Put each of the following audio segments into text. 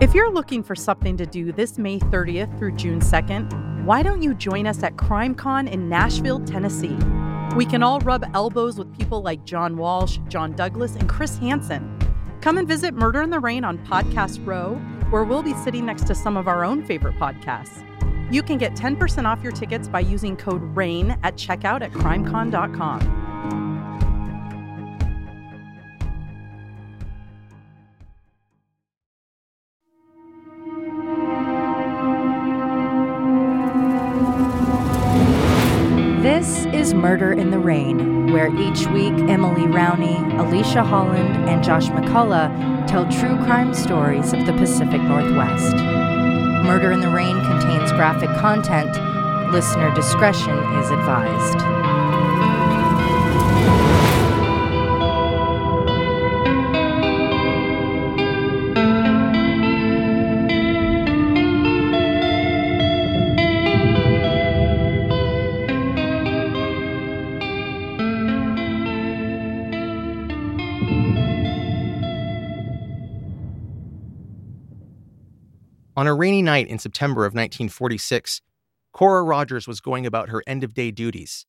If you're looking for something to do this May 30th through June 2nd, why don't you join us at CrimeCon in Nashville, Tennessee? We can all rub elbows with people like John Walsh, John Douglas, and Chris Hansen. Come and visit Murder in the Rain on Podcast Row, where we'll be sitting next to some of our own favorite podcasts. You can get 10% off your tickets by using code RAIN at checkout at crimecon.com. Murder in the Rain, where each week Emily Rowney, Alicia Holland, and Josh McCullough tell true crime stories of the Pacific Northwest. Murder in the Rain contains graphic content. Listener discretion is advised. On a rainy night in September of 1946, Cora Rogers was going about her end of day duties.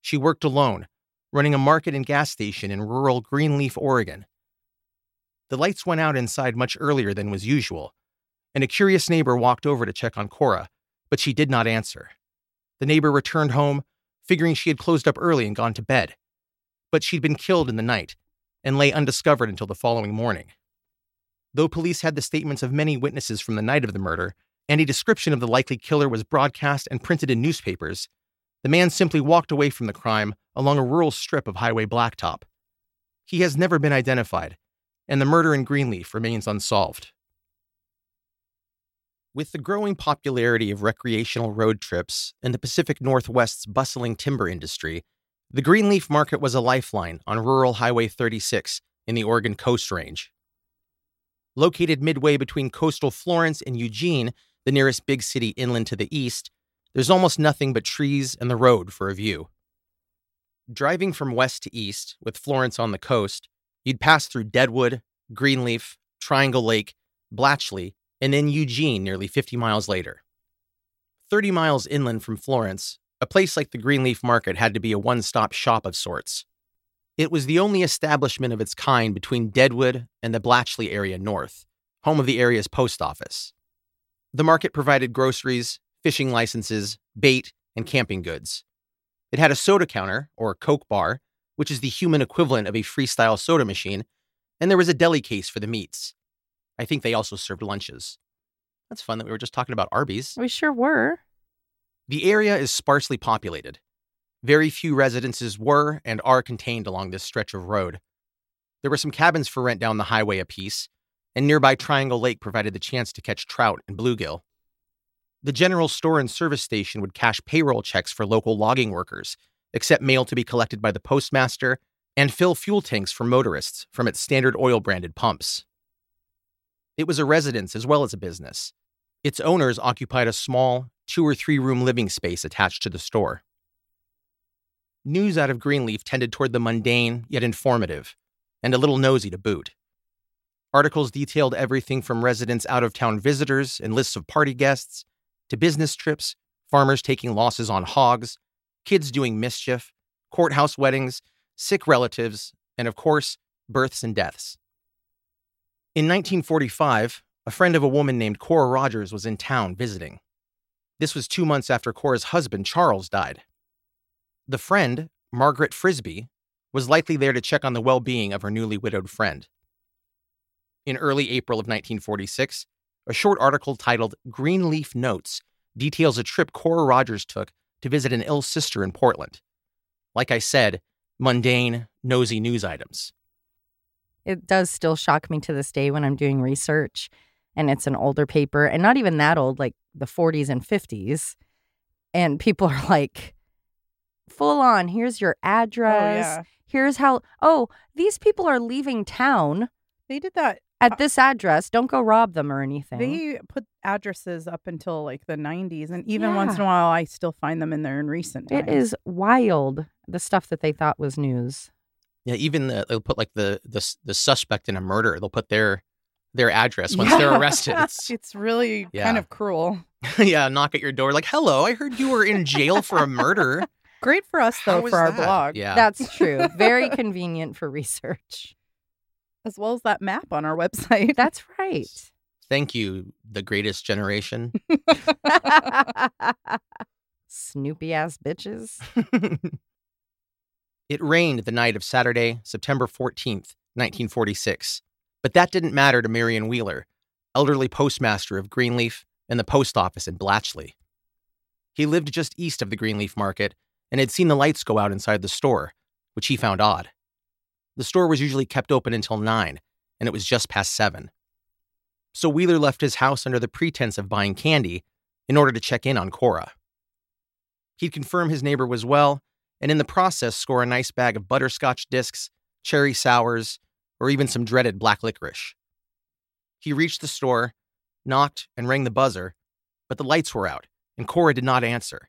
She worked alone, running a market and gas station in rural Greenleaf, Oregon. The lights went out inside much earlier than was usual, and a curious neighbor walked over to check on Cora, but she did not answer. The neighbor returned home, figuring she had closed up early and gone to bed. But she'd been killed in the night and lay undiscovered until the following morning. Though police had the statements of many witnesses from the night of the murder, and a description of the likely killer was broadcast and printed in newspapers, the man simply walked away from the crime along a rural strip of highway blacktop. He has never been identified, and the murder in Greenleaf remains unsolved. With the growing popularity of recreational road trips and the Pacific Northwest's bustling timber industry, the Greenleaf Market was a lifeline on rural Highway 36 in the Oregon Coast Range. Located midway between coastal Florence and Eugene, the nearest big city inland to the east, there's almost nothing but trees and the road for a view. Driving from west to east, with Florence on the coast, you'd pass through Deadwood, Greenleaf, Triangle Lake, Blachly, and then Eugene nearly 50 miles later. 30 miles inland from Florence, a place like the Greenleaf Market had to be a one stop shop of sorts. It was the only establishment of its kind between Deadwood and the Blachly area north, home of the area's post office. The market provided groceries, fishing licenses, bait, and camping goods. It had a soda counter, or Coke bar, which is the human equivalent of a freestyle soda machine, and there was a deli case for the meats. I think they also served lunches. That's fun that we were just talking about Arby's. We sure were. The area is sparsely populated. Very few residences were and are contained along this stretch of road. There were some cabins for rent down the highway a piece, and nearby Triangle Lake provided the chance to catch trout and bluegill. The general store and service station would cash payroll checks for local logging workers, accept mail to be collected by the postmaster, and fill fuel tanks for motorists from its standard oil branded pumps. It was a residence as well as a business. Its owners occupied a small, two or three room living space attached to the store. News out of Greenleaf tended toward the mundane yet informative, and a little nosy to boot. Articles detailed everything from residents' out of town visitors and lists of party guests, to business trips, farmers taking losses on hogs, kids doing mischief, courthouse weddings, sick relatives, and of course, births and deaths. In 1945, a friend of a woman named Cora Rogers was in town visiting. This was two months after Cora's husband, Charles, died. The friend, Margaret Frisbee, was likely there to check on the well being of her newly widowed friend. In early April of 1946, a short article titled Greenleaf Notes details a trip Cora Rogers took to visit an ill sister in Portland. Like I said, mundane, nosy news items. It does still shock me to this day when I'm doing research and it's an older paper and not even that old, like the 40s and 50s. And people are like, full on. Here's your oh, address. yeah. Here's how. Oh, these people are leaving town They did that. at uh this address. Don't go rob them or anything. They put addresses up until like the 90s. And even once in a while, I still find them in there in recent times. it is wild the stuff that they thought was news. Yeah, even the, they'll put like the, the the suspect in a murder. They'll put their their address once Yeah. they're arrested. It's, It's really Yeah. kind of cruel. yeah, knock at your door like, "Hello, I heard you were in jail for a murder." Great for us though is for our that? blog, Yeah. That's true. Very convenient for research. as well as that map on our website. That's right. Thank you, the greatest generation. Snoopy ass bitches. it rained the night of Saturday, September 14th, 1946. But that didn't matter to Marion Wheeler, elderly postmaster of Greenleaf and the post office in Blachly. He lived just east of the Greenleaf Market and had seen the lights go out inside the store, which he found odd. The store was usually kept open until 9, and it was just past 7. So Wheeler left his house under the pretense of buying candy in order to check in on Cora. He'd confirm his neighbor was well, and in the process score a nice bag of butterscotch discs, cherry sours, or even some dreaded black licorice. He reached the store, knocked, and rang the buzzer, but the lights were out, and Cora did not answer,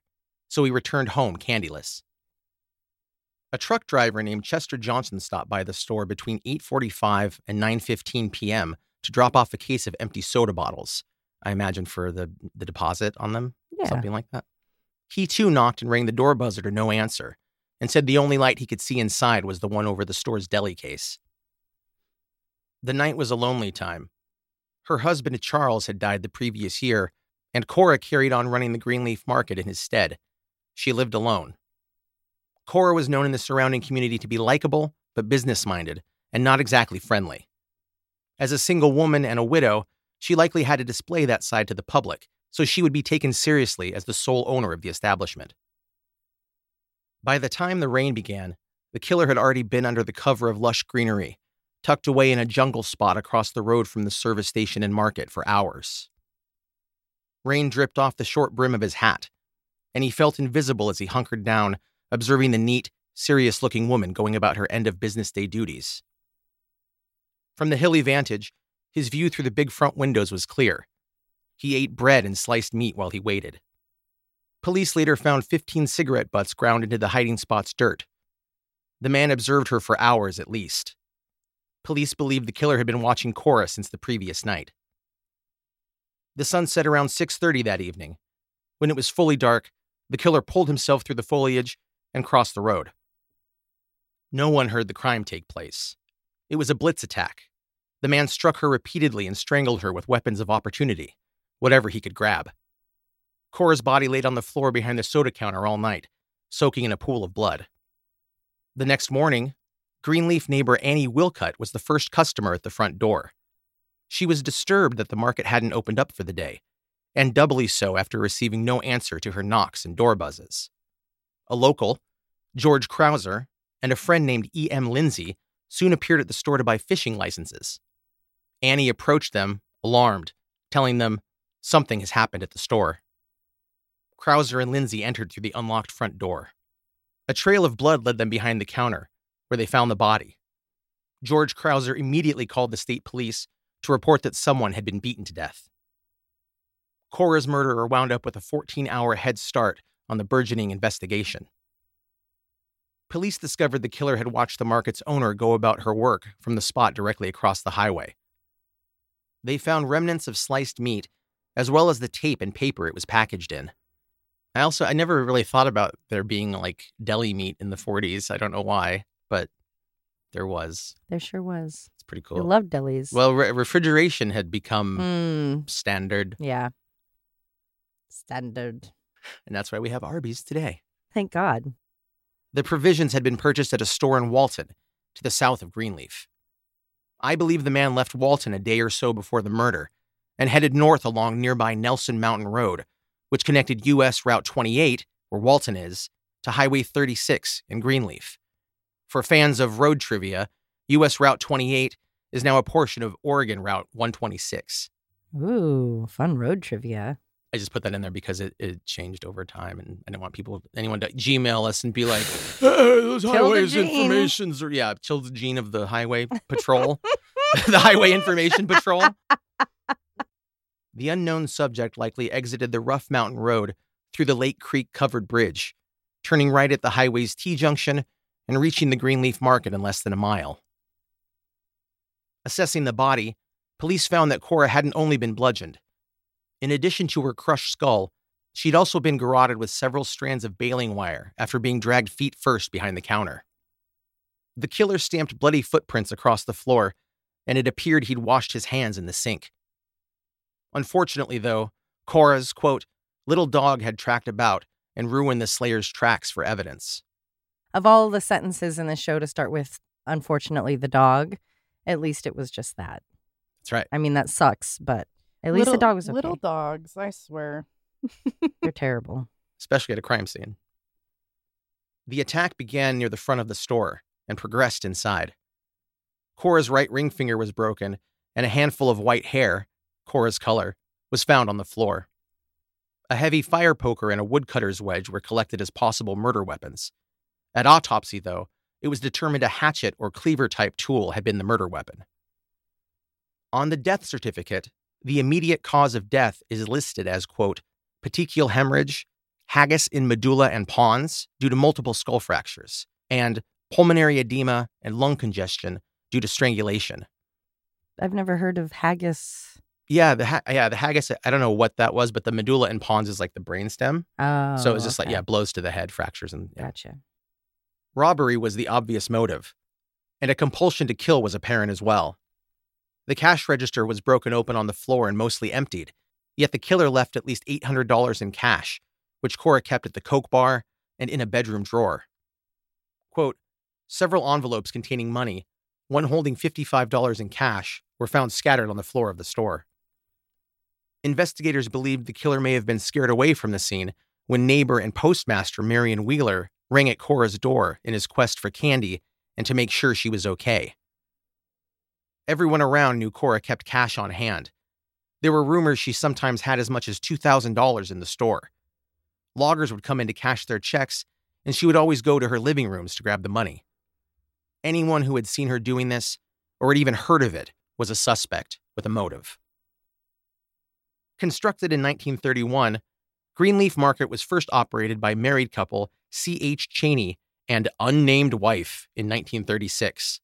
so he returned home candyless. A truck driver named Chester Johnson stopped by the store between 8:45 and 9:15 p.m. to drop off a case of empty soda bottles. I imagine for the the deposit on them, Yeah. something like that. He too knocked and rang the door buzzer to no answer, and said the only light he could see inside was the one over the store's deli case. The night was a lonely time. Her husband Charles had died the previous year, and Cora carried on running the Greenleaf Market in his stead. She lived alone. Cora was known in the surrounding community to be likable, but business minded, and not exactly friendly. As a single woman and a widow, she likely had to display that side to the public, so she would be taken seriously as the sole owner of the establishment. By the time the rain began, the killer had already been under the cover of lush greenery, tucked away in a jungle spot across the road from the service station and market for hours. Rain dripped off the short brim of his hat, and he felt invisible as he hunkered down, observing the neat, serious looking woman going about her end of business day duties. From the hilly vantage, his view through the big front windows was clear. He ate bread and sliced meat while he waited. Police later found 15 cigarette butts ground into the hiding spot's dirt. The man observed her for hours at least. Police believe the killer had been watching Cora since the previous night. The sun set around 6:30 that evening. When it was fully dark, the killer pulled himself through the foliage and crossed the road. No one heard the crime take place. It was a blitz attack. The man struck her repeatedly and strangled her with weapons of opportunity, whatever he could grab. Cora's body laid on the floor behind the soda counter all night, soaking in a pool of blood. The next morning, Greenleaf neighbor Annie Wilcutt was the first customer at the front door. She was disturbed that the market hadn't opened up for the day, and doubly so after receiving no answer to her knocks and door buzzes. A local, George Krauser, and a friend named E.M. Lindsay soon appeared at the store to buy fishing licenses. Annie approached them, alarmed, telling them something has happened at the store. Krauser and Lindsay entered through the unlocked front door. A trail of blood led them behind the counter, where they found the body. George Krauser immediately called the state police to report that someone had been beaten to death. Cora's murderer wound up with a 14 hour head start on the burgeoning investigation. Police discovered the killer had watched the market's owner go about her work from the spot directly across the highway. They found remnants of sliced meat, as well as the tape and paper it was packaged in. I also I never really thought about there being like deli meat in the 40s. I don't know why, but there was. There sure was. It's pretty cool. I love delis. well, re- refrigeration had become Mm, standard, yeah. Standard. and that's why we have Arby's today. Thank God. The provisions had been purchased at a store in Walton, to the south of Greenleaf. I believe the man left Walton a day or so before the murder and headed north along nearby Nelson Mountain Road, which connected US Route 28, where Walton is, to Highway 36 in Greenleaf. For fans of road trivia, US Route 28 is now a portion of Oregon Route 126. Ooh, fun road trivia. I just put that in there because it, it changed over time, and I didn't want people anyone to Gmail us and be like, "Hey, "Those highways informations," or yeah, kill the gene of the highway patrol, the highway information patrol. The unknown subject likely exited the rough mountain road through the Lake Creek covered bridge, turning right at the highway's T junction and reaching the Greenleaf Market in less than a mile. Assessing the body, police found that Cora hadn't only been bludgeoned. In addition to her crushed skull, she'd also been garroted with several strands of baling wire after being dragged feet first behind the counter. The killer stamped bloody footprints across the floor, and it appeared he'd washed his hands in the sink. Unfortunately, though, Cora's, quote, little dog had tracked about and ruined the Slayer's tracks for evidence. Of all the sentences in the show to start with, unfortunately, the dog, at least it was just that. That's right. I mean, that sucks, but at least little, the dog was okay. Little dogs, I swear. They're terrible. Especially at a crime scene. The attack began near the front of the store and progressed inside. Cora's right ring finger was broken, and a handful of white hair, Cora's color, was found on the floor. A heavy fire poker and a woodcutter's wedge were collected as possible murder weapons. At autopsy, though, it was determined a hatchet or cleaver type tool had been the murder weapon. On the death certificate, the immediate cause of death is listed as, quote, petechial hemorrhage, haggis in medulla and pons due to multiple skull fractures, and pulmonary edema and lung congestion due to strangulation. I've never heard of haggis. Yeah, the ha- yeah the haggis. I don't know what that was, but the medulla and pons is like the brainstem. Oh, so it was just okay. like yeah, blows to the head, fractures, and yeah. Gotcha. Robbery was the obvious motive, and a compulsion to kill was apparent as well. The cash register was broken open on the floor and mostly emptied, yet the killer left at least $800 in cash, which Cora kept at the Coke bar and in a bedroom drawer. Quote, several envelopes containing money, one holding $55 in cash, were found scattered on the floor of the store. Investigators believed the killer may have been scared away from the scene when neighbor and postmaster Marion Wheeler rang at Cora's door in his quest for candy and to make sure she was okay. Everyone around knew Cora kept cash on hand. There were rumors she sometimes had as much as $2,000 in the store. Loggers would come in to cash their checks, and she would always go to her living rooms to grab the money. Anyone who had seen her doing this, or had even heard of it, was a suspect with a motive. Constructed in 1931, Greenleaf Market was first operated by married couple C.H. Cheney and unnamed wife in 1936.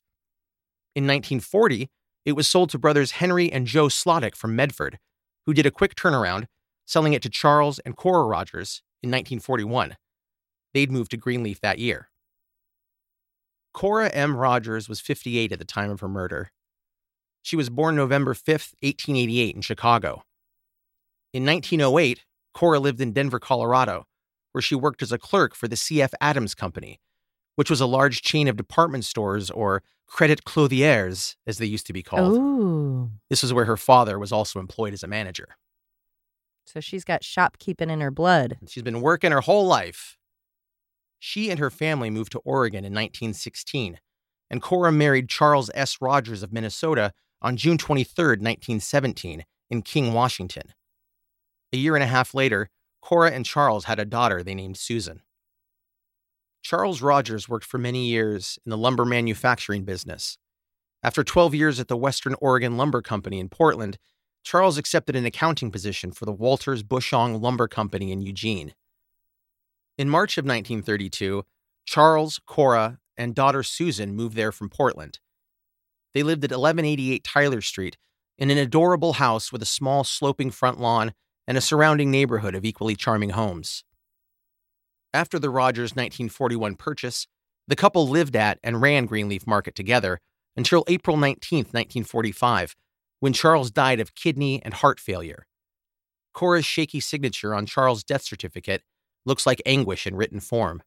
In 1940, it was sold to brothers Henry and Joe Slottick from Medford, who did a quick turnaround, selling it to Charles and Cora Rogers in 1941. They'd moved to Greenleaf that year. Cora M. Rogers was 58 at the time of her murder. She was born November 5, 1888, in Chicago. In 1908, Cora lived in Denver, Colorado, where she worked as a clerk for the C.F. Adams Company, which was a large chain of department stores or credit clothiers, as they used to be called. Ooh. This was where her father was also employed as a manager. So she's got shopkeeping in her blood. She's been working her whole life. She and her family moved to Oregon in 1916, and Cora married Charles S. Rogers of Minnesota on June 23, 1917, in King, Washington. A year and a half later, Cora and Charles had a daughter they named Susan. Charles Rogers worked for many years in the lumber manufacturing business. After 12 years at the Western Oregon Lumber Company in Portland, Charles accepted an accounting position for the Walters Bushong Lumber Company in Eugene. In March of 1932, Charles, Cora, and daughter Susan moved there from Portland. They lived at 1188 Tyler Street in an adorable house with a small sloping front lawn and a surrounding neighborhood of equally charming homes. After the Rogers 1941 purchase, the couple lived at and ran Greenleaf Market together until April 19, 1945, when Charles died of kidney and heart failure. Cora's shaky signature on Charles' death certificate looks like anguish in written form.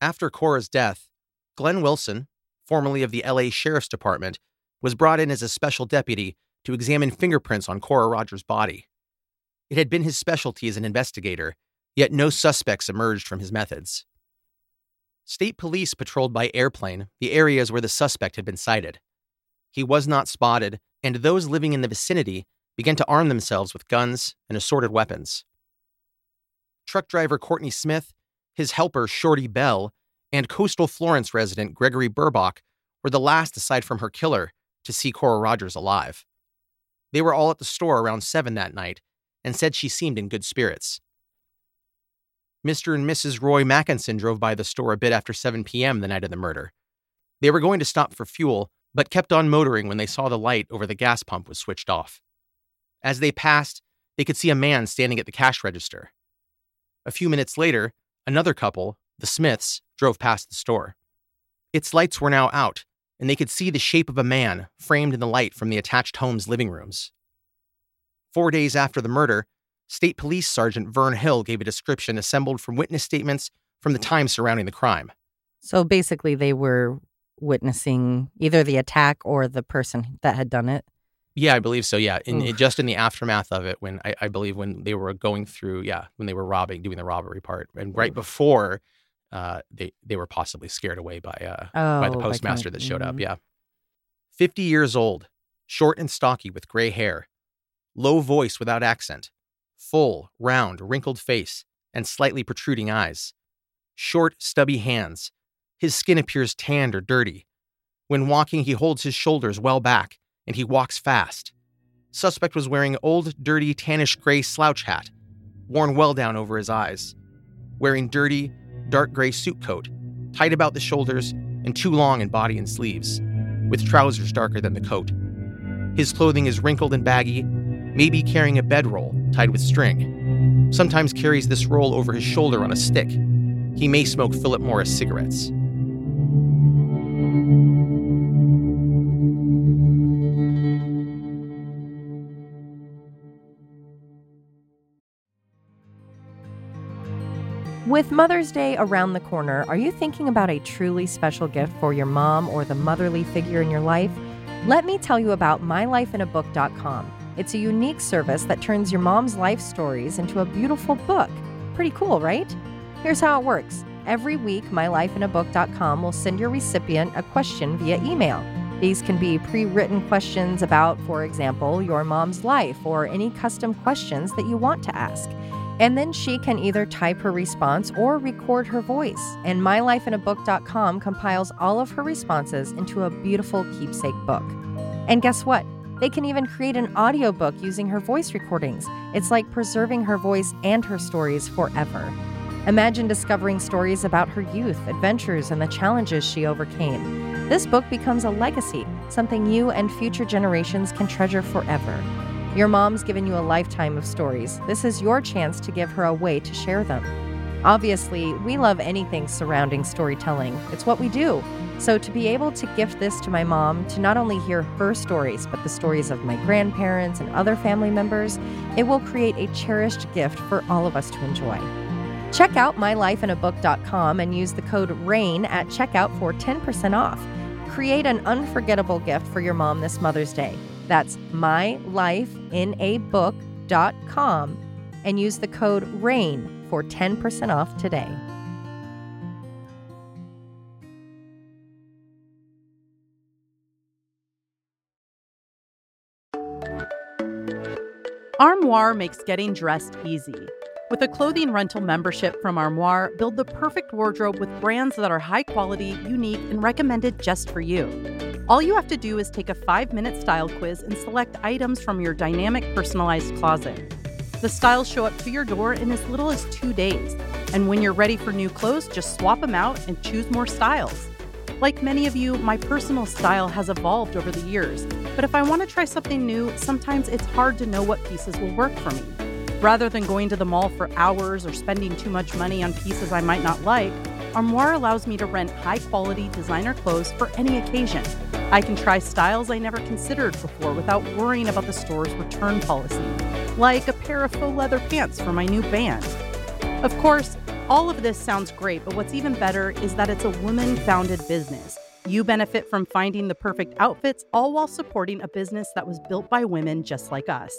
After Cora's death, Glenn Wilson, formerly of the LA Sheriff's Department, was brought in as a special deputy to examine fingerprints on Cora Rogers' body. It had been his specialty as an investigator, yet no suspects emerged from his methods. State police patrolled by airplane the areas where the suspect had been sighted. He was not spotted, and those living in the vicinity began to arm themselves with guns and assorted weapons. Truck driver Courtney Smith, his helper Shorty Bell, and coastal Florence resident Gregory Burbach were the last aside from her killer to see Cora Rogers alive. They were all at the store around 7 that night and said she seemed in good spirits. Mr. and Mrs. Roy Mackinson drove by the store a bit after 7 p.m. the night of the murder. They were going to stop for fuel but kept on motoring when they saw the light over the gas pump was switched off. As they passed, they could see a man standing at the cash register. A few minutes later, another couple, the Smiths, drove past the store. Its lights were now out, and they could see the shape of a man framed in the light from the attached home's living rooms. Four days after the murder, State Police Sergeant Vern Hill gave a description assembled from witness statements from the time surrounding the crime. So basically, they were witnessing either the attack or the person that had done it. Yeah, I believe so. Yeah, in, in- just in the aftermath of it, when I, I believe when they were going through, yeah, when they were robbing, doing the robbery part, and right before, uh, they they were possibly scared away by uh Oh, by the postmaster that showed up. mhm. Yeah, fifty years old, short and stocky with gray hair, low voice without accent, full, round, wrinkled face, and slightly protruding eyes, short, stubby hands. His skin appears tanned or dirty. When walking, he holds his shoulders well back and he walks fast. Suspect was wearing old, dirty, tannish gray slouch hat, worn well down over his eyes, wearing dirty, dark gray suit coat, tight about the shoulders and too long in body and sleeves, with trousers darker than the coat. His clothing is wrinkled and baggy, maybe carrying a bedroll tied with string. Sometimes carries this roll over his shoulder on a stick. He may smoke Philip Morris cigarettes. With Mother's Day around the corner, are you thinking about a truly special gift for your mom or the motherly figure in your life? Let me tell you about mylifeinabook.com. It's a unique service that turns your mom's life stories into a beautiful book. Pretty cool, right? Here's how it works. Every week, mylifeinabook.com will send your recipient a question via email. These can be pre written questions about, for example, your mom's life or any custom questions that you want to ask. And then she can either type her response or record her voice. And mylifeinabook.com compiles all of her responses into a beautiful keepsake book. And guess what? They can even create an audiobook using her voice recordings. It's like preserving her voice and her stories forever. Imagine discovering stories about her youth, adventures, and the challenges she overcame. This book becomes a legacy, something you and future generations can treasure forever. Your mom's given you a lifetime of stories. This is your chance to give her a way to share them. Obviously, we love anything surrounding storytelling, it's what we do. So, to be able to gift this to my mom, to not only hear her stories, but the stories of my grandparents and other family members, it will create a cherished gift for all of us to enjoy. Check out mylifeinabook.com and use the code RAIN at checkout for 10% off. Create an unforgettable gift for your mom this Mother's Day. That's mylifeinabook.com and use the code RAIN for 10% off today. Armoire makes getting dressed easy. With a clothing rental membership from Armoire, build the perfect wardrobe with brands that are high quality, unique, and recommended just for you. All you have to do is take a five minute style quiz and select items from your dynamic personalized closet. The styles show up to your door in as little as two days. And when you're ready for new clothes, just swap them out and choose more styles. Like many of you, my personal style has evolved over the years, but if I want to try something new, sometimes it's hard to know what pieces will work for me. Rather than going to the mall for hours or spending too much money on pieces I might not like, Armoire allows me to rent high quality designer clothes for any occasion. I can try styles I never considered before without worrying about the store's return policy, like a pair of faux leather pants for my new band. Of course, all of this sounds great, but what's even better is that it's a woman founded business. You benefit from finding the perfect outfits, all while supporting a business that was built by women just like us.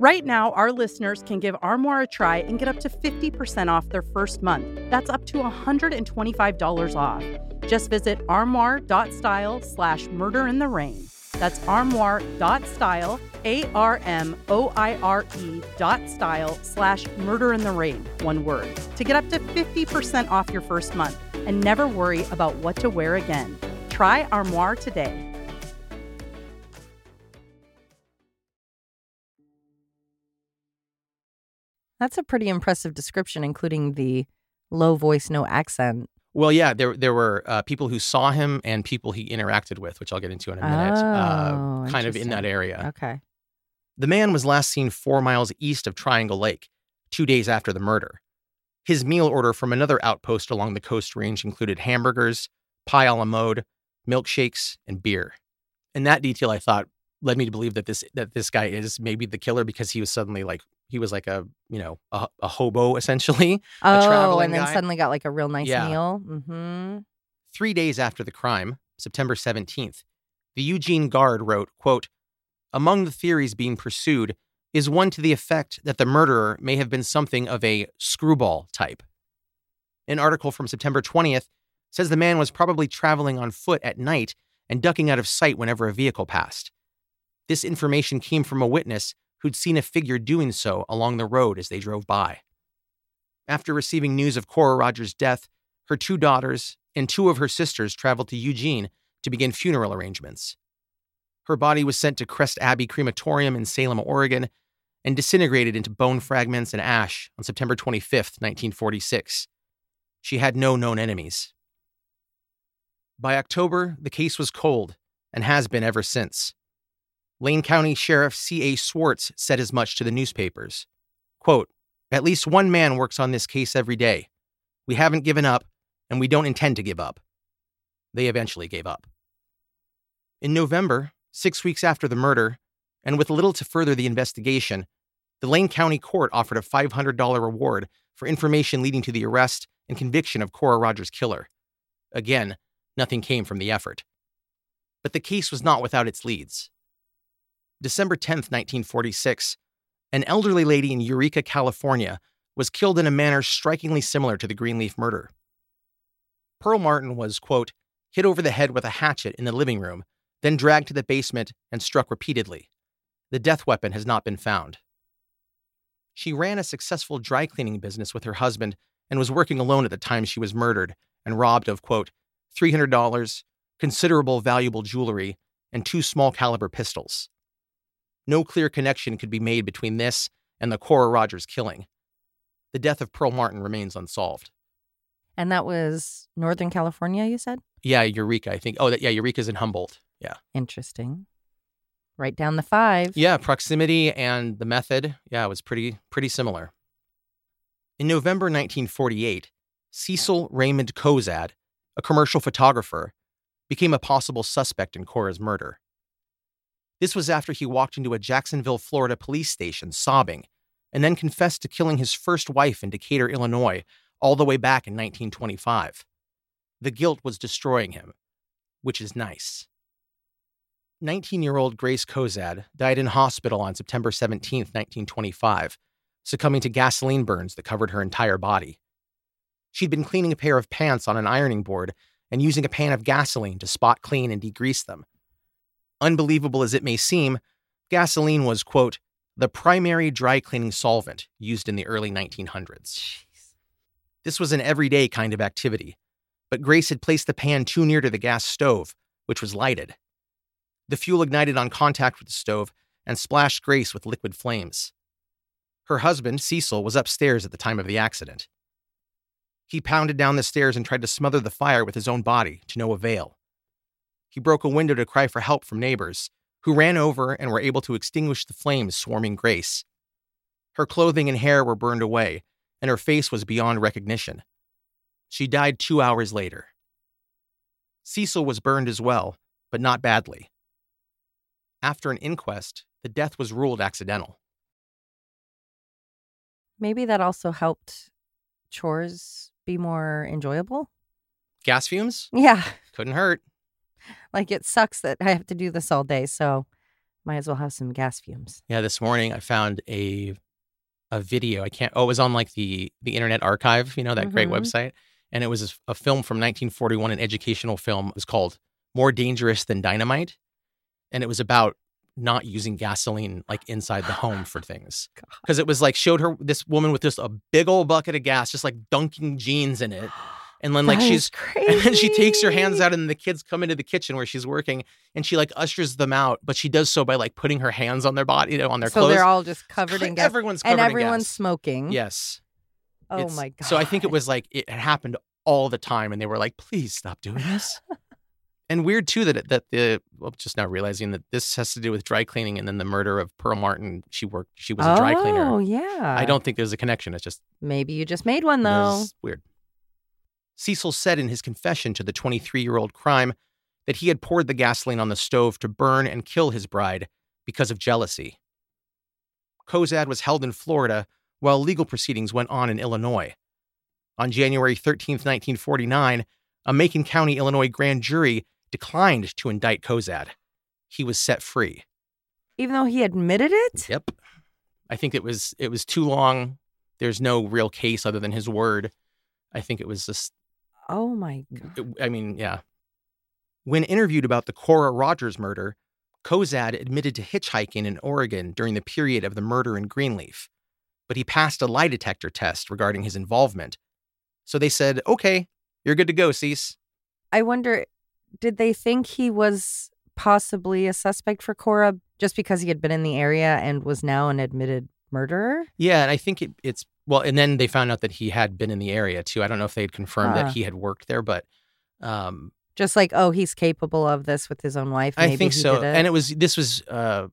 Right now, our listeners can give Armoire a try and get up to 50% off their first month. That's up to $125 off. Just visit armoire.style slash murder in the rain. That's armoire.style, A R M O I R E dot style slash murder in the rain, one word, to get up to 50% off your first month and never worry about what to wear again. Try Armoire today. That's a pretty impressive description, including the low voice, no accent. Well, yeah, there there were uh, people who saw him and people he interacted with, which I'll get into in a minute. Oh, uh, kind of in that area. Okay. The man was last seen four miles east of Triangle Lake, two days after the murder. His meal order from another outpost along the coast range included hamburgers, pie a la mode, milkshakes, and beer. And that detail, I thought, led me to believe that this that this guy is maybe the killer because he was suddenly like he was like a you know a, a hobo essentially. Oh, and then guy. suddenly got like a real nice Yeah. meal. Mm-hmm. Three days after the crime, September 17th, the Eugene Guard wrote, quote, Among the theories being pursued is one to the effect that the murderer may have been something of a screwball type. An article from September 20th says the man was probably traveling on foot at night and ducking out of sight whenever a vehicle passed. This information came from a witness who'd seen a figure doing so along the road as they drove by. After receiving news of Cora Rogers' death, her two daughters and two of her sisters traveled to Eugene to begin funeral arrangements. Her body was sent to Crest Abbey Crematorium in Salem, Oregon, and disintegrated into bone fragments and ash on September 25th, 1946. She had no known enemies. By October, the case was cold and has been ever since. Lane County Sheriff C.A. Swartz said as much to the newspapers. Quote, At least one man works on this case every day. We haven't given up, and we don't intend to give up. They eventually gave up. In November, six weeks after the murder, and with little to further the investigation, the Lane County Court offered a $500 reward for information leading to the arrest and conviction of Cora Rogers' killer. Again, nothing came from the effort. But the case was not without its leads. December 10, 1946, an elderly lady in Eureka, California, was killed in a manner strikingly similar to the Greenleaf murder. Pearl Martin was, quote, hit over the head with a hatchet in the living room, then dragged to the basement and struck repeatedly. The death weapon has not been found. She ran a successful dry cleaning business with her husband and was working alone at the time she was murdered and robbed of, quote, $300, considerable valuable jewelry, and two small caliber pistols. No clear connection could be made between this and the Cora Rogers killing. The death of Pearl Martin remains unsolved. And that was Northern California, you said? Yeah, Eureka, I think. Oh, that, yeah, Eureka's in Humboldt. Yeah. Interesting. Write down the five. Yeah, proximity and the method, yeah, it was pretty pretty similar. In November 1948, Cecil Raymond Kozad, a commercial photographer, became a possible suspect in Cora's murder. This was after he walked into a Jacksonville, Florida police station sobbing and then confessed to killing his first wife in Decatur, Illinois, all the way back in 1925. The guilt was destroying him, which is nice. 19 year old Grace Kozad died in hospital on September 17, 1925, succumbing to gasoline burns that covered her entire body. She'd been cleaning a pair of pants on an ironing board and using a pan of gasoline to spot clean and degrease them. Unbelievable as it may seem, gasoline was, quote, the primary dry cleaning solvent used in the early 1900s. This was an everyday kind of activity, but Grace had placed the pan too near to the gas stove, which was lighted. The fuel ignited on contact with the stove and splashed Grace with liquid flames. Her husband, Cecil, was upstairs at the time of the accident. He pounded down the stairs and tried to smother the fire with his own body, to no avail. He broke a window to cry for help from neighbors, who ran over and were able to extinguish the flames swarming Grace. Her clothing and hair were burned away, and her face was beyond recognition. She died two hours later. Cecil was burned as well, but not badly. After an inquest, the death was ruled accidental. Maybe that also helped chores be more enjoyable. Gas fumes? Yeah. Couldn't hurt. Like it sucks that I have to do this all day. So might as well have some gas fumes. Yeah, this morning I found a a video. I can't. Oh, it was on like the the Internet Archive. You know that great Mhm. website, and it was a, a film from 1941, an educational film. It was called "More Dangerous Than Dynamite," and it was about not using gasoline like inside the home for things because it was like showed her this woman with just a big old bucket of gas, just like dunking jeans in it, and then like That she's crazy. and then she takes her hands out and the kids come into the kitchen where she's working and she like ushers them out but she does so by like putting her hands on their body you know on their clothes. so clothes they're all just covered in gas. everyone's covered and everyone's gas. smoking. yes Oh It's- my god. so i think it was like it had happened all the time, and they were like, "Please stop doing this." and weird too that that the well, just now realizing that this has to do with dry cleaning, and then the murder of Pearl Martin. She worked. She was a dry cleaner. Oh, yeah. I don't think there's a connection. It's just Maybe you just made one though. weird. Cecil said in his confession to the 23 year old crime that he had poured the gasoline on the stove to burn and kill his bride because of jealousy. Kozad was held in Florida while legal proceedings went on in Illinois. On January 13, 1949, a Macon County, Illinois grand jury declined to indict Kozad. He was set free. Even though he admitted it? Yep. I think it was it was too long. There's no real case other than his word. I think it was just Oh my god. I mean, yeah. When interviewed about the Cora Rogers murder, Kozad admitted to hitchhiking in Oregon during the period of the murder in Greenleaf, but he passed a lie detector test regarding his involvement. So they said, okay, you're good to go, Cease. I wonder did they think he was possibly a suspect for Cora just because he had been in the area and was now an admitted murderer? Yeah, and I think it, it's, well, and then they found out that he had been in the area too. I don't know if they had confirmed Huh. that he had worked there, but um, Just like, oh, he's capable of this with his own wife. I think so. it. And it was this was uh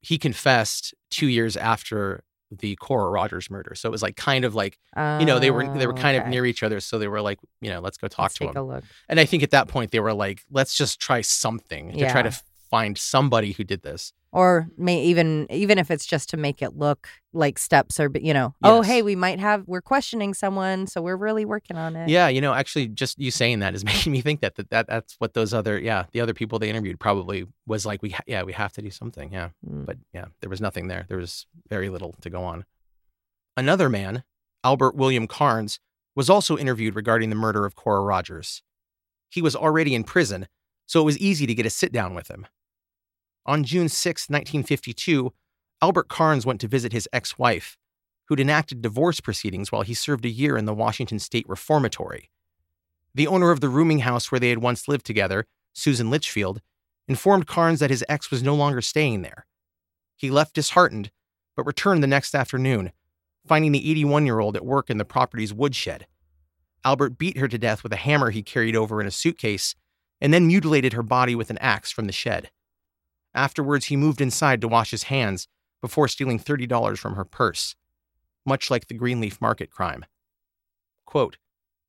he confessed two years after the Cora Rogers murder. So it was like kind of like you know they were they were Oh, kind of near each other. So they were like you know let's go talk Let's to him. And I think at that point they were like let's just try something to try to find somebody who did this. Or may even even if it's just to make it look like steps are, you know, oh hey, we might have we're questioning someone, so we're really working on it. Yeah, you know actually just you saying that is making me think that that, that that's what those other yeah the other people they interviewed probably was like we ha- yeah we have to do something yeah. Mm. but yeah, there was nothing there. There was very little to go on. Another man, Albert William Carnes, was also interviewed regarding the murder of Cora Rogers. He was already in prison, so it was easy to get a sit down with him. On June 6, 1952, Albert Carnes went to visit his ex wife, who'd enacted divorce proceedings while he served a year in the Washington State Reformatory. The owner of the rooming house where they had once lived together, Susan Litchfield, informed Carnes that his ex was no longer staying there. He left disheartened, but returned the next afternoon, finding the 81 year old at work in the property's woodshed. Albert beat her to death with a hammer he carried over in a suitcase, and then mutilated her body with an axe from the shed. Afterwards, he moved inside to wash his hands before stealing $30 from her purse, much like the Greenleaf Market crime. Quote,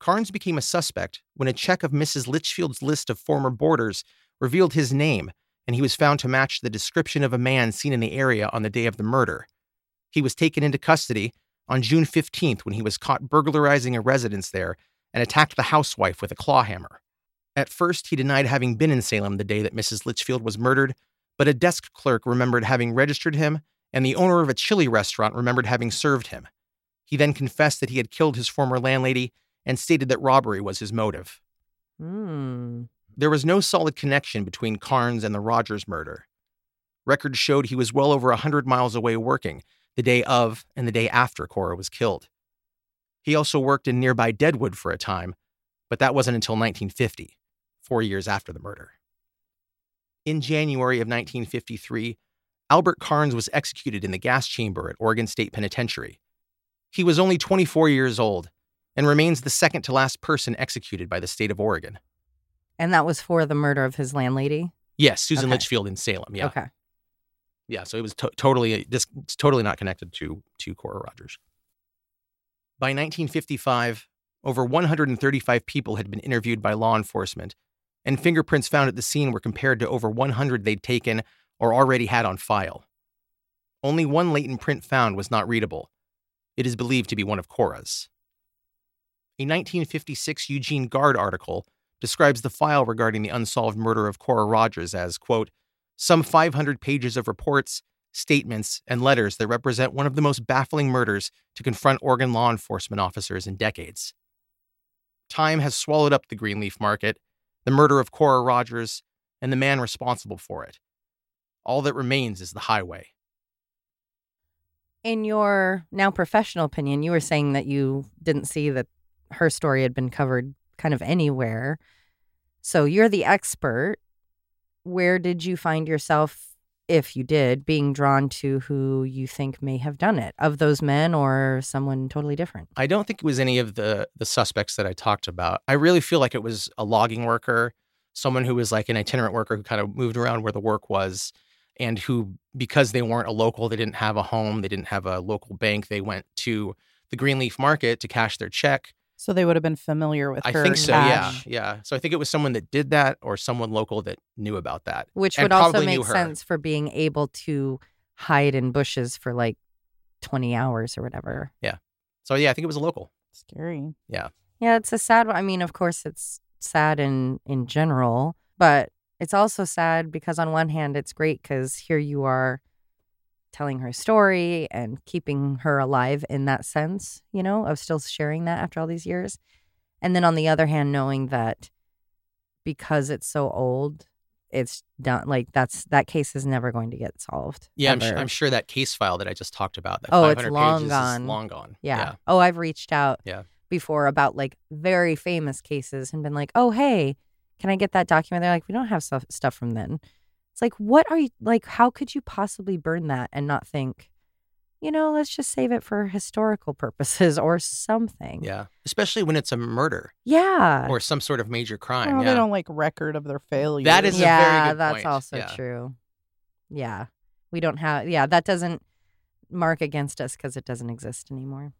Carnes became a suspect when a check of Mrs. Litchfield's list of former boarders revealed his name, and he was found to match the description of a man seen in the area on the day of the murder. He was taken into custody on June 15th when he was caught burglarizing a residence there and attacked the housewife with a claw hammer. At first, he denied having been in Salem the day that Mrs. Litchfield was murdered, but a desk clerk remembered having registered him, and the owner of a chili restaurant remembered having served him. He then confessed that he had killed his former landlady and stated that robbery was his motive. Hmm. There was no solid connection between Carnes and the Rogers murder. Records showed he was well over a 100 miles away working the day of and the day after Cora was killed. He also worked in nearby Deadwood for a time, but that wasn't until 1950, four years after the murder. In January of 1953, Albert Carnes was executed in the gas chamber at Oregon State Penitentiary. He was only 24 years old and remains the second to last person executed by the state of Oregon. And that was for the murder of his landlady. Yes, Susan Okay. Litchfield in Salem. Yeah, Okay. yeah. So it was to- totally this it's totally not connected to to Cora Rogers. By 1955, over 135 people had been interviewed by law enforcement, and fingerprints found at the scene were compared to over 100 they'd taken or already had on file. Only one latent print found was not readable. It is believed to be one of Cora's. A 1956 Eugene Guard article describes the file regarding the unsolved murder of Cora Rogers as, quote, some 500 pages of reports, statements, and letters that represent one of the most baffling murders to confront Oregon law enforcement officers in decades. Time has swallowed up the Greenleaf Market, the murder of Cora Rogers, and the man responsible for it. All that remains is the highway. In your now professional opinion, you were saying that you didn't see that her story had been covered kind of anywhere. So you're the expert. Where did you find yourself if you did, being drawn to who you think may have done it of those men or someone totally different. I don't think it was any of the the suspects that I talked about. I really feel like it was a logging worker, someone who was like an itinerant worker who kind of moved around where the work was, and who because they weren't a local, they didn't have a home, they didn't have a local bank, they went to the Greenleaf Market to cash their check. So they would have been familiar with I her think so. cash. Yeah, yeah. So I think it was someone that did that or someone local that knew about that. Which would also make sense for being able to hide in bushes for like 20 hours or whatever. Yeah. So yeah, I think it was a local. Scary. Yeah, Yeah, it's a sad one. I mean, of course, it's sad in in general, but it's also sad because on one hand, it's great because here you are telling her story and keeping her alive in that sense, you know, of still sharing that after all these years. And then on the other hand, knowing that because it's so old, it's done. Like that's that case is never going to get solved. Yeah, I'm, su- I'm sure that case file that I just talked about. That Oh, it's long pages gone. Is long gone. Yeah. Oh, I've reached out Yeah. before about like very famous cases and been like, oh, hey, can I get that document? They're like, we don't have stuff, stuff from then. It's like, what are you like? How could you possibly burn that and not think, you know, let's just save it for historical purposes or something? Yeah. Especially when it's a murder Yeah. or some sort of major crime. Well, yeah. they don't like record of their failure. That is a very yeah, that's point. also Yeah. true. Yeah. We don't have, yeah, that doesn't mark against us because it doesn't exist anymore.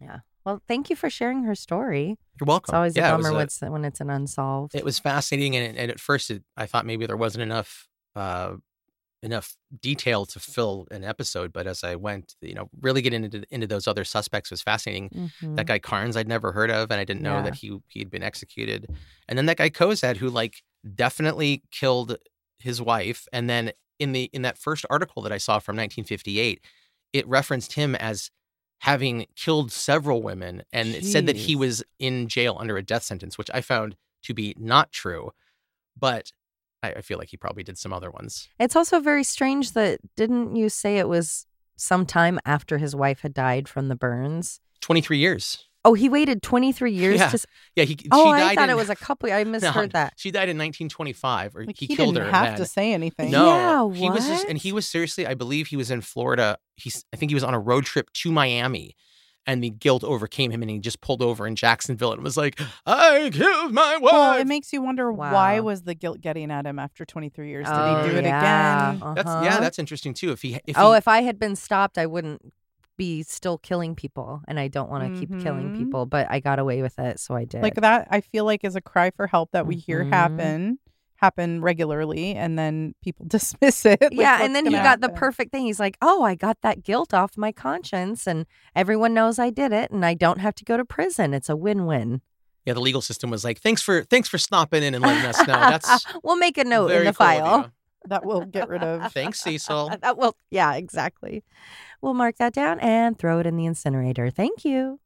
Yeah. Well, thank you for sharing her story. You're welcome. It's always yeah, a it bummer a- when it's, an unsolved. it was fascinating and, and at first it, i thought maybe there wasn't enough uh enough detail to fill an episode but as i went you know really getting into into those other suspects was fascinating Mhm. that guy carnes i'd never heard of and i didn't know Yeah. that he he'd been executed and then that guy kozad who like definitely killed his wife and then in the in that first article that i saw from 1958 it referenced him as having killed several women and it said that he was in jail under a death sentence which i found to be not true but I, I feel like he probably did some other ones. It's also very strange that didn't you say it was sometime after his wife had died from the burns? 23 years Oh, he waited 23 years Yeah. to. yeah he Oh, she I thought in, it was a couple. I misheard that. she died in 1925 or Like, he, he, killed didn't her have then. to say anything. No, Yeah, he was just, and he was seriously. I believe he was in Florida. He's, I think he was on a road trip to Miami, and the guilt overcame him, and he just pulled over in Jacksonville and was like, "I killed my wife." Well, it makes you wonder why was the guilt getting at him after 23 years? Did Oh, he do it yeah. again? Uh-huh. yeah, that's interesting too. If he, if oh, he, if I had been stopped, I wouldn't be still killing people, and I don't want to keep killing Mhm. people, but I got away with it, so I did. Like that, I feel like is a cry for help that we hear Mhm. happen happen regularly, and then people dismiss it. like, yeah, and then he gonna got the perfect thing. He's like, "Oh, I got that guilt off my conscience, and everyone knows I did it, and I don't have to go to prison. It's a win-win." yeah, the legal system was like, "Thanks for thanks for stopping in and letting us know." That's we'll make a note in very the cool file. you. that will get rid of. Thanks, Cecil. that will, yeah, exactly. We'll mark that down and throw it in the incinerator. Thank you.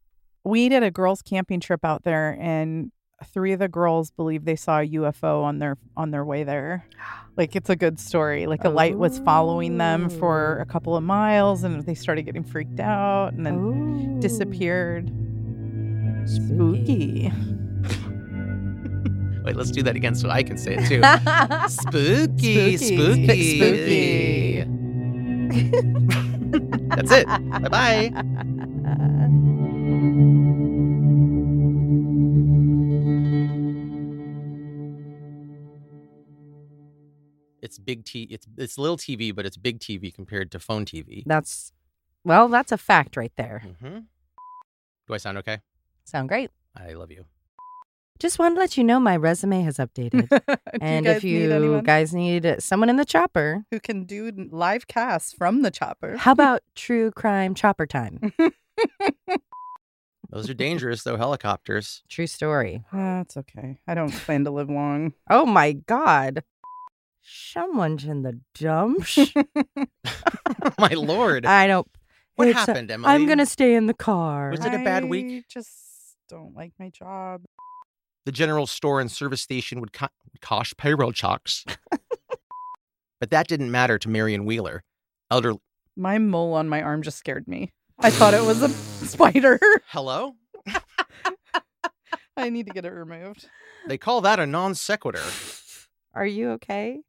we did a girls' camping trip out there, and three of the girls believe they saw a UFO on their on their way there. Like it's a good story. Like a light was following them for a couple of miles, and they started getting freaked out, and then Ooh. disappeared. Spooky. Wait, let's do that again so I can say it too. spooky, Spooky. spooky. That's it. Bye bye. It's big T. It's it's little TV, but it's big TV compared to phone TV. That's well, that's a fact right there. hmm Do I sound okay? Sound great. I love you. Just wanted to let you know my resume has updated. And you guys if you anyone guys need someone in the chopper, who can do live casts from the chopper, how about true crime chopper time? Those are dangerous, though. Helicopters. True story. That's okay. I don't plan to live long. Oh my god. Someone's in the dumps. My lord. I don't. what it's a- happened, Emily? I'm gonna stay in the car. Was it a bad week? I? Just don't like my job. The general store and service station would co- cost payroll checks. but that didn't matter to Marion Wheeler. Elder, My mole on my arm just scared me. I thought it was a spider. hello? I need to get it removed. They call that a non sequitur. Are you okay?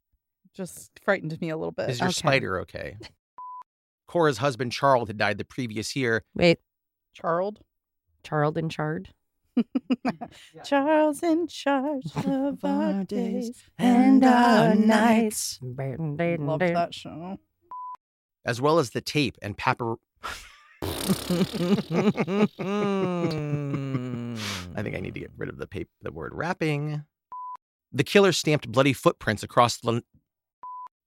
just frightened me a little bit. Is your okay. spider okay? Cora's husband Charles had died the previous year. Wait, Charles. Charles and charge. Charles in charge of our days. and our our nights. Love that show. as well as the tape and papyr. I think I need to get rid of the paper, the word wrapping. The killer stamped bloody footprints across the.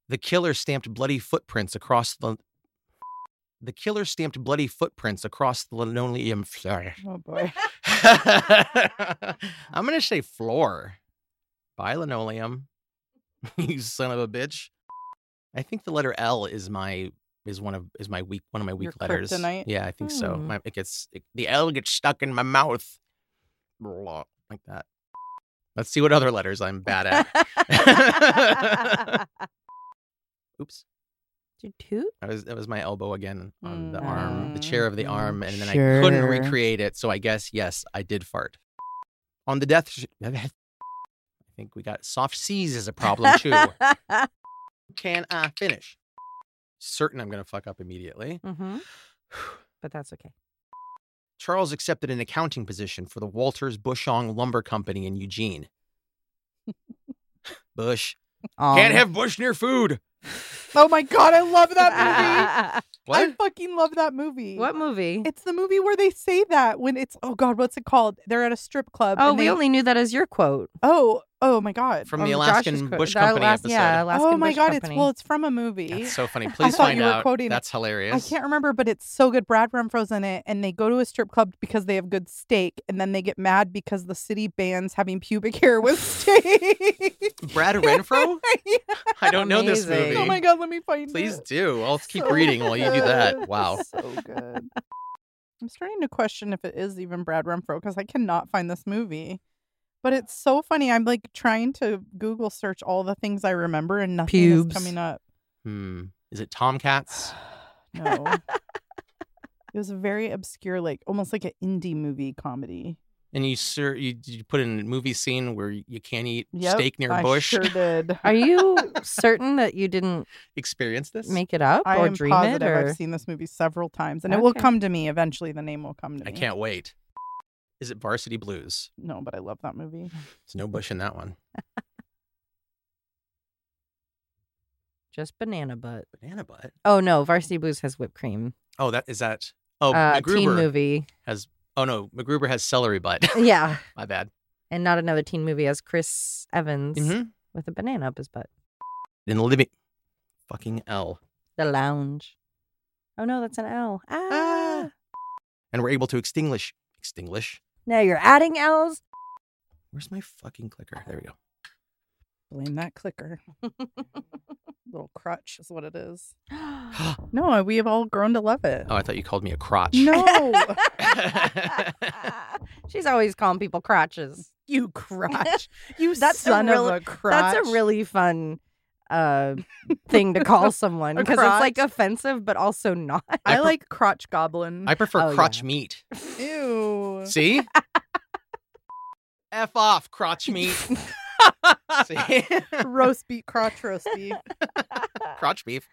The killer stamped bloody footprints across the. The killer stamped bloody footprints across the linoleum floor. Oh boy. I'm gonna say floor. By linoleum. you son of a bitch. I think the letter L is my is one of is my weak one of my weak Your letters. kryptonite? Yeah, I think so. Hmm. My, it gets it, the L gets stuck in my mouth, like that. Let's see what other letters I'm bad at. Oops, Toot toot. that was that was my elbow again on the arm, the chair of the Mm, arm, and then I couldn't recreate it. So I guess yes, I did fart. On the death, sh- I think we got soft C's as a problem too. Can I finish? Certain I'm going to fuck up immediately. hmm But that's okay. Charles accepted an accounting position for the Walters Bushong Lumber Company in Eugene. Bush. Can't have Bush near food. Oh my god, I love that movie. I fucking love that movie. what movie? It's the movie where they say that when it's oh god, what's it called? They're at a strip club. Oh, and we they- only knew that as your quote. Oh, oh my god. From the Um, Alaskan Josh's. Bush The Company Alas- episode. Yeah, Alaskan oh my Bush god, Company. it's well, it's from a movie. That's so funny. I Please thought find you were out. quoting- That's hilarious. I can't remember, but it's so good. Brad Renfro's in it, and they go to a strip club because they have good steak, and then they get mad because the city bans having pubic hair with steak. Brad Renfro? I don't know this movie. oh my god, let me find it. Please it. do. I'll keep So reading while you do that. Wow. so good. I'm starting to question if it is even Brad Renfro because I cannot find this movie. But it's so funny. I'm like trying to Google search all the things I remember and nothing Pubes. is coming up. Hmm. Is it Tomcats? No. it was a very obscure, like almost like an indie movie comedy. And you sir, you, you put in a movie scene where you can't eat Yep, steak near I bush. sure did. Are you certain that you didn't Experience this? make it up I or am dream positive it? Or... I've seen this movie several times, and it will come to me eventually. The name will come to me. I can't wait. Is it Varsity Blues? No, but I love that movie. There's no bush in that one. Just banana butt. Banana butt. Oh no, Varsity Blues has whipped cream. Oh, that is that. Oh, uh, teen movie. has. Oh no, MacGruber has celery butt. yeah, My bad. and not another teen movie has Chris Evans hmm with a banana up his butt. In the living. Fucking L. The Lounge. Oh no, that's an L. Ah. Ah. And we're able to extinguish. Extinguish. Now you're adding L's. Where's my fucking clicker? There we go. Blame that clicker. Little crutch is what it is. No, we have all grown to love it. Oh, I thought you called me a crotch. No, She's always calling people crotches. you crotch. You That's a son real- of a crotch. That's a really fun uh thing to call someone because it's like offensive but also not. I I pre- like crotch goblin. I prefer Oh, crotch yeah. meat. Ew. See? F off, crotch meat. See? roast beef, crotch roast beef. crotch beef.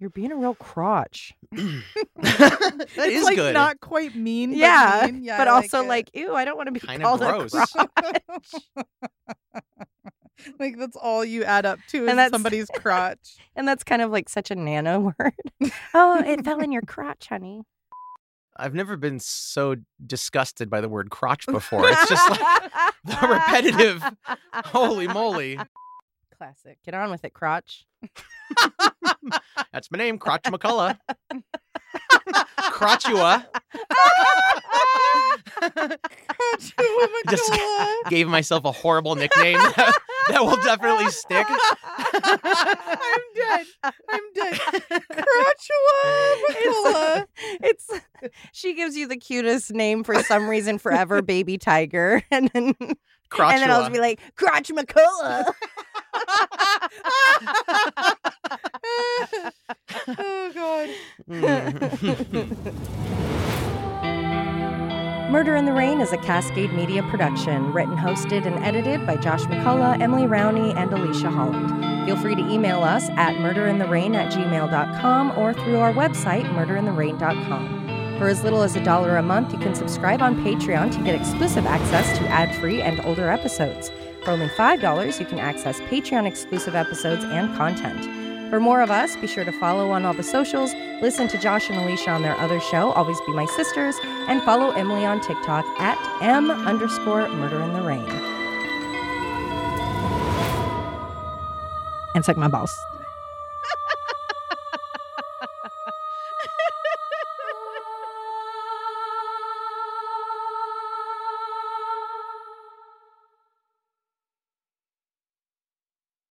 You're being a real crotch. that it's is like good. not quite mean. But yeah, mean. yeah, but I also it. like, ew, I don't want to be Kinda called gross. a crotch. like that's all you add up to is And that's- somebody's crotch. and that's kind of like such a nano word. oh, it fell in your crotch, honey. I've never been so disgusted by the word crotch before. It's just like the repetitive. Holy moly. Classic. Get on with it, crotch. That's my name, Crotch McCullough. Crotchua. Just gave myself a horrible nickname that, that will definitely stick. I'm dead. I'm dead. Crotchua McCullough. It's she gives you the cutest name for some reason forever, baby tiger. And then Crotchua. and then I'll just be like, Crotch McCullough. oh god. Mm. Murder in the Rain is a Cascade Media production, written, hosted, and edited by Josh McCullough, Emily Rowney, and Alicia Holland. Feel free to email us at murderintherain at gmail.com or through our website, murderintherain.com. For as little as a dollar a month, you can subscribe on Patreon to get exclusive access to ad free and older episodes. For only $5, you can access Patreon exclusive episodes and content. For more of us, be sure to follow on all the socials, listen to Josh and Alicia on their other show, Always Be My Sisters, and follow Emily on TikTok at M underscore murder in the rain. And suck my balls.